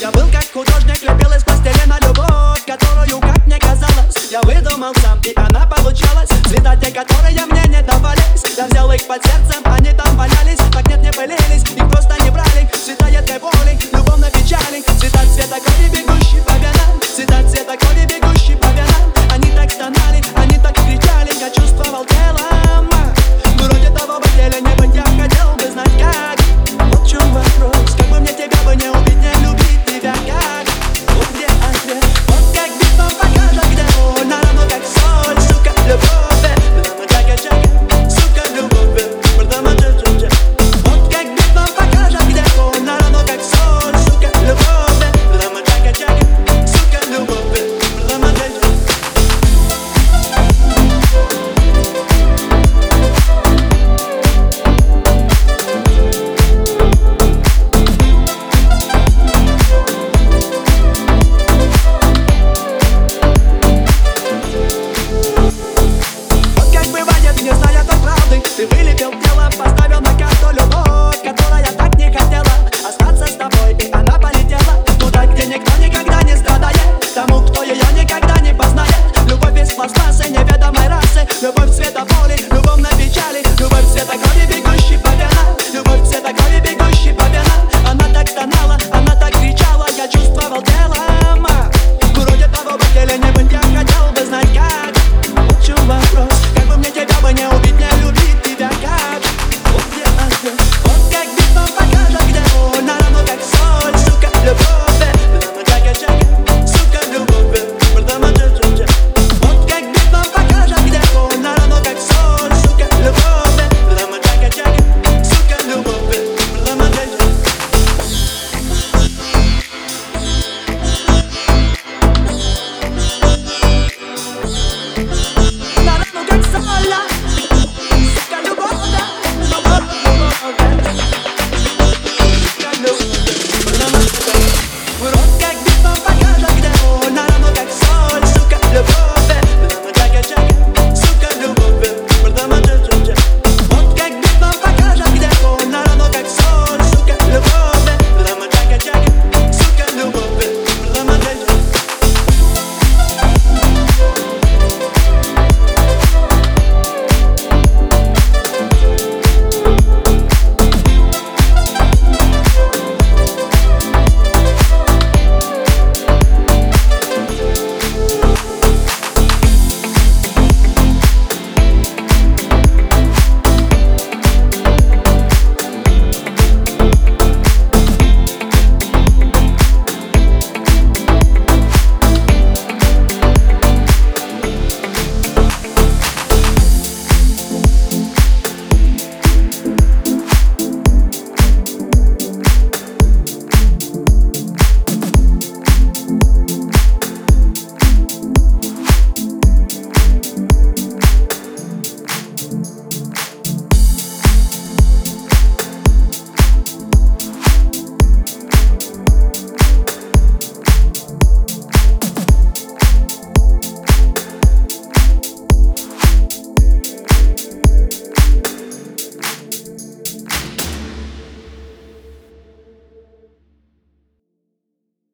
Я был как художник, лепил из пластилина любовь Которую, как мне казалось, я выдумал сам И она получалась, цвета те, которые мне не давались. Я взял их под сердцем, они там валялись. Так нет, не пылились, их просто не брали. Цвета едкой боли, любовно печали. Цвета цвета крови, бегущей по венам Цвета цвета крови, бегущей вылепил тело, поставил на карту любовь Которая так не хотела остаться с тобой И она полетела туда, где никто никогда не страдает Тому, кто ее никогда не познает. Любовь из пластмассы неведомой расы Любовь цвета боли, любовь на печали Любовь цвета крови, бегущей